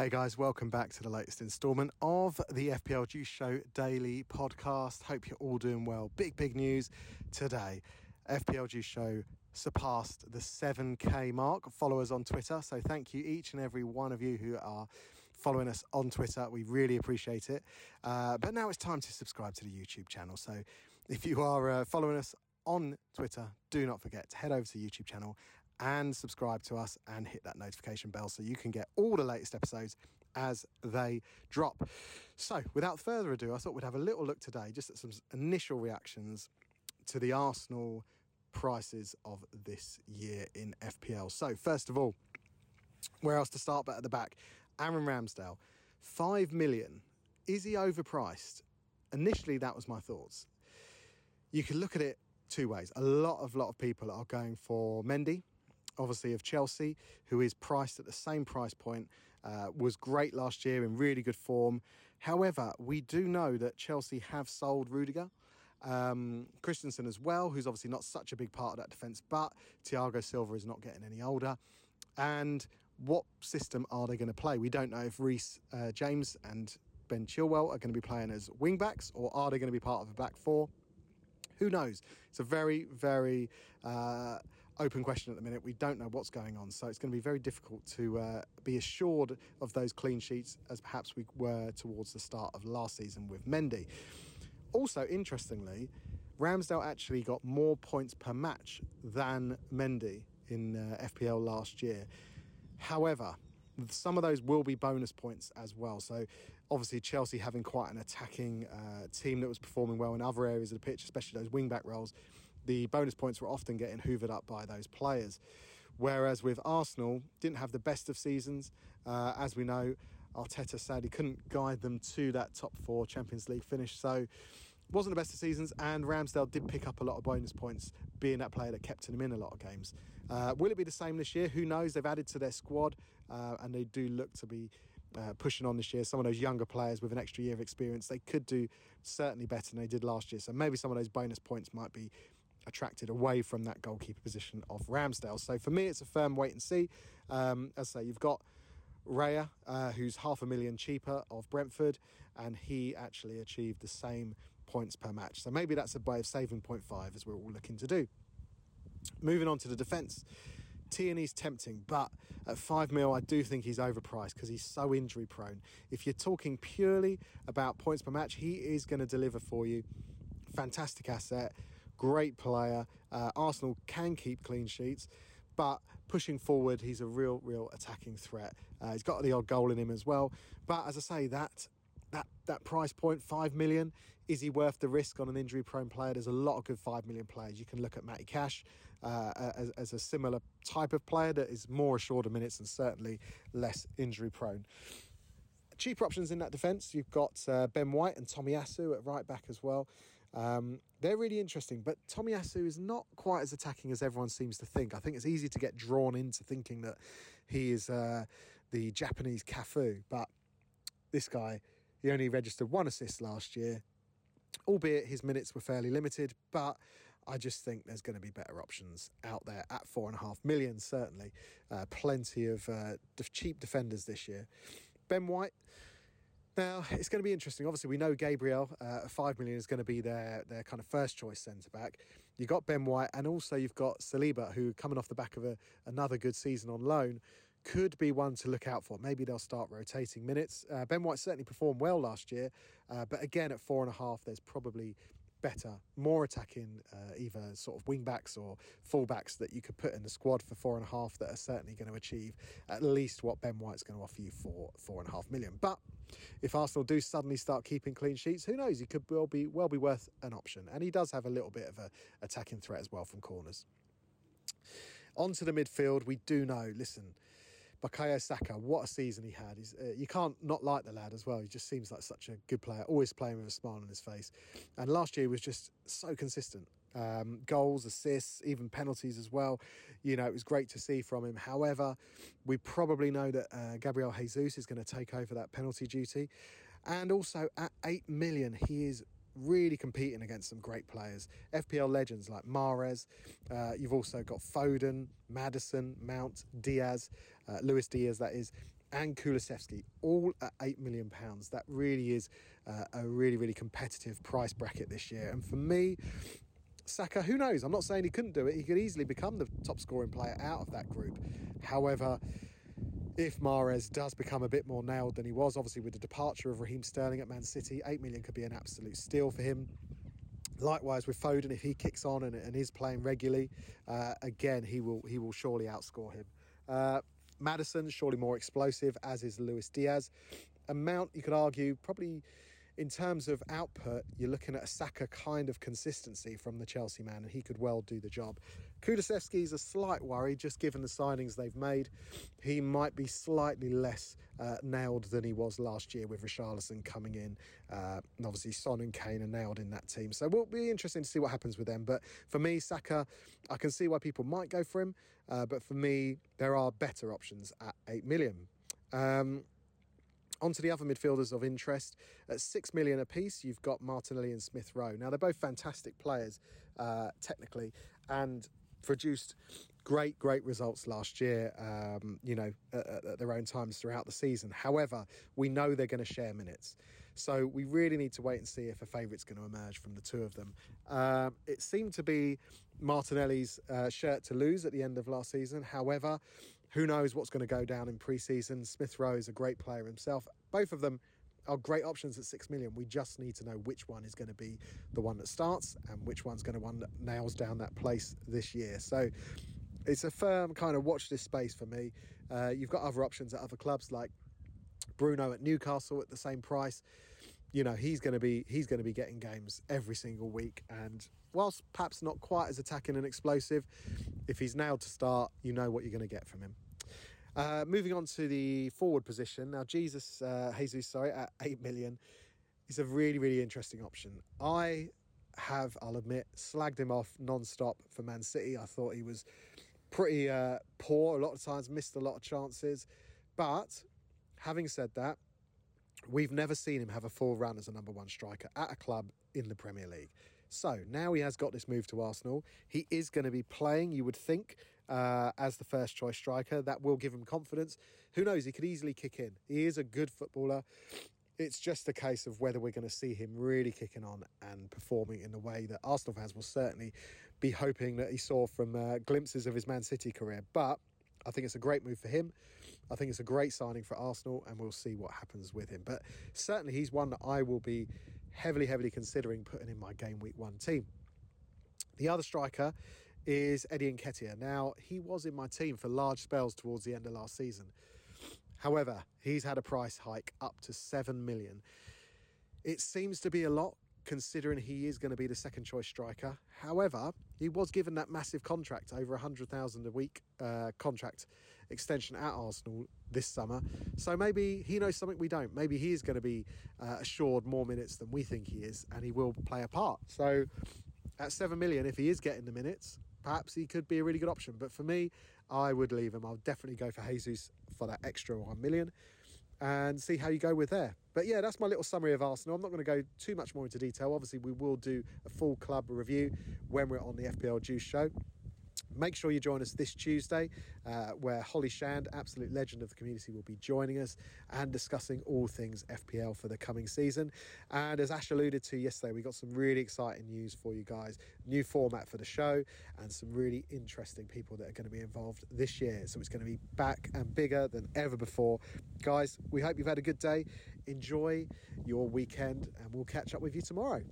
Hey guys, welcome back to the latest instalment of the FPL Juice Show daily podcast. Hope you're all doing well. Big, big news today. FPL Juice Show surpassed the 7k mark. Followers on Twitter. So thank you each and every one of you who are following us on Twitter. We really appreciate it. Uh, but now it's time to subscribe to the YouTube channel. So if you are uh, following us on Twitter, do not forget to head over to the YouTube channel and subscribe to us and hit that notification bell so you can get all the latest episodes as they drop. So, without further ado, I thought we'd have a little look today just at some initial reactions to the Arsenal prices of this year in FPL. So, first of all, where else to start but at the back? Aaron Ramsdale, 5 million. Is he overpriced? Initially, that was my thoughts. You can look at it two ways. A lot of lot of people are going for Mendy obviously of Chelsea, who is priced at the same price point, uh, was great last year in really good form. However, we do know that Chelsea have sold Rudiger. Um, Christensen as well, who's obviously not such a big part of that defence, but Thiago Silva is not getting any older. And what system are they going to play? We don't know if Reece uh, James and Ben Chilwell are going to be playing as wing backs or are they going to be part of a back four? Who knows? It's a very, very uh, open question at the minute. We don't know what's going on, so it's going to be very difficult to uh, be assured of those clean sheets as perhaps we were towards the start of last season with Mendy. Also, interestingly, Ramsdale actually got more points per match than Mendy in uh, FPL last year. However, some of those will be bonus points as well. So, obviously, Chelsea having quite an attacking uh, team that was performing well in other areas of the pitch, especially those wing back roles, the bonus points were often getting hoovered up by those players. Whereas with Arsenal, didn't have the best of seasons. Uh, as we know, Arteta sadly couldn't guide them to that top four Champions League finish. So, wasn't the best of seasons, and Ramsdale did pick up a lot of bonus points, being that player that kept him in a lot of games. Uh, will it be the same this year? Who knows? They've added to their squad, uh, and they do look to be uh, pushing on this year. Some of those younger players with an extra year of experience, they could do certainly better than they did last year. So maybe some of those bonus points might be attracted away from that goalkeeper position of Ramsdale. So for me, it's a firm wait and see. Um, as I say, you've got Raya, uh, who's half a million cheaper of Brentford, and he actually achieved the same points per match. So maybe that's a way of saving 0.5 as we're all looking to do. Moving on to the defence. Tierney's tempting, but at 5 mil, I do think he's overpriced because he's so injury prone. If you're talking purely about points per match, he is going to deliver for you. Fantastic asset, great player. Uh, Arsenal can keep clean sheets, but pushing forward, he's a real, real attacking threat. Uh, he's got the odd goal in him as well. But as I say, that that that price point, five million, is he worth the risk on an injury prone player? There's a lot of good five million players. You can look at Matty Cash uh, as, as a similar type of player that is more assured of minutes and certainly less injury prone. Cheaper options in that defence, you've got uh, Ben White and Tomiyasu at right back as well. Um, they're really interesting, but Tomiyasu is not quite as attacking as everyone seems to think. I think it's easy to get drawn into thinking that he is uh, the Japanese Cafu, but this guy he only registered one assist last year, albeit his minutes were fairly limited. But I just think there's going to be better options out there at four and a half million, certainly. Uh, plenty of uh, cheap defenders this year. Ben White. Now it's going to be interesting. Obviously, we know Gabriel uh, five million is going to be their their kind of first choice centre back. You've got Ben White, and also you've got Saliba, who coming off the back of a, another good season on loan, could be one to look out for. Maybe they'll start rotating minutes. Uh, ben White certainly performed well last year, uh, but again at four and a half, there's probably better, more attacking, uh, either sort of wing backs or full backs that you could put in the squad for four and a half that are certainly going to achieve at least what Ben White's going to offer you for four and a half million. But if Arsenal do suddenly start keeping clean sheets, who knows? He could well be well be worth an option, and he does have a little bit of a attacking threat as well from corners. On to the midfield, we do know. Listen Bukayo Saka, what a season he had. He's, uh, you can't not like the lad as well. He just seems like such a good player, always playing with a smile on his face. And last year was just so consistent. Um, goals, assists, even penalties as well. You know, it was great to see from him. However, we probably know that uh, Gabriel Jesus is going to take over that penalty duty. And also at 8 million, he is really competing against some great players. FPL legends like Mahrez. Uh, you've also got Foden, Maddison, Mount, Diaz, uh, Luis Diaz, that is. and Kulusevski, all at £8 million. That really is uh, a really, really competitive price bracket this year. And for me, Saka, who knows? I'm not saying he couldn't do it. He could easily become the top scoring player out of that group. However, if Mahrez does become a bit more nailed than he was, obviously with the departure of Raheem Sterling at Man City, 8 million could be an absolute steal for him. Likewise with Foden, if he kicks on and, and is playing regularly, uh, again he will he will surely outscore him. Uh, Maddison surely more explosive, as is Luis Diaz. Amount you could argue probably in terms of output, you're looking at a Saka kind of consistency from the Chelsea man, and he could well do the job. Kulusevski's a slight worry, just given the signings they've made. He might be slightly less uh, nailed than he was last year with Richarlison coming in. Uh, and obviously, Son and Kane are nailed in that team. So we'll be interesting to see what happens with them. But for me, Saka, I can see why people might go for him. Uh, but for me, there are better options at 8 million. Um, on to the other midfielders of interest. At six million apiece, you've got Martinelli and Smith Rowe. Now, they're both fantastic players, uh, technically, and produced great, great results last year, um, you know, at, at, their own times throughout the season. However, we know they're going to share minutes. So we really need to wait and see if a favourite's going to emerge from the two of them. Um, it seemed to be Martinelli's uh, shirt to lose at the end of last season. However, who knows what's going to go down in pre-season? Smith Rowe is a great player himself. Both of them are great options at six million. We just need to know which one is going to be the one that starts and which one's going to one that nails down that place this year. So it's a firm kind of watch this space for me. Uh, you've got other options at other clubs like Bruno at Newcastle at the same price. You know he's going to be he's going to be getting games every single week, and whilst perhaps not quite as attacking and explosive, if he's nailed to start, you know what you're going to get from him. Uh, moving on to the forward position now, Jesus uh, Jesus, sorry, at eight million is a really really interesting option. I have, I'll admit, slagged him off non-stop for Man City. I thought he was pretty uh, poor a lot of times, missed a lot of chances. But having said that, we've never seen him have a full run as a number one striker at a club in the Premier League. So now he has got this move to Arsenal. He is going to be playing, you would think, uh, as the first choice striker. That will give him confidence. Who knows? He could easily kick in. He is a good footballer. It's just a case of whether we're going to see him really kicking on and performing in the way that Arsenal fans will certainly be hoping that he saw from uh, glimpses of his Man City career. But I think it's a great move for him. I think it's a great signing for Arsenal, and we'll see what happens with him. But certainly, he's one that I will be heavily, heavily considering putting in my game week one team. The other striker is Eddie Nketiah. Now, he was in my team for large spells towards the end of last season. However, he's had a price hike up to 7 million. It seems to be a lot considering he is going to be the second choice striker. However, he was given that massive contract, over 100,000 a week uh, contract extension at Arsenal this summer. So maybe he knows something we don't. Maybe he is going to be uh, assured more minutes than we think he is, and he will play a part. So at 7 million, if he is getting the minutes, perhaps he could be a really good option. But for me, I would leave him. I'll definitely go for Jesus for that extra 1 million and see how you go with there. But yeah, that's my little summary of Arsenal. I'm not going to go too much more into detail. Obviously, we will do a full club review when we're on the FPL Juice show. Make sure you join us this Tuesday, uh, where Holly Shand, absolute legend of the community, will be joining us and discussing all things FPL for the coming season. And as Ash alluded to yesterday, we got some really exciting news for you guys. New format for the show, and some really interesting people that are going to be involved this year. So it's going to be back and bigger than ever before. Guys, we hope you've had a good day. Enjoy your weekend, and we'll catch up with you tomorrow.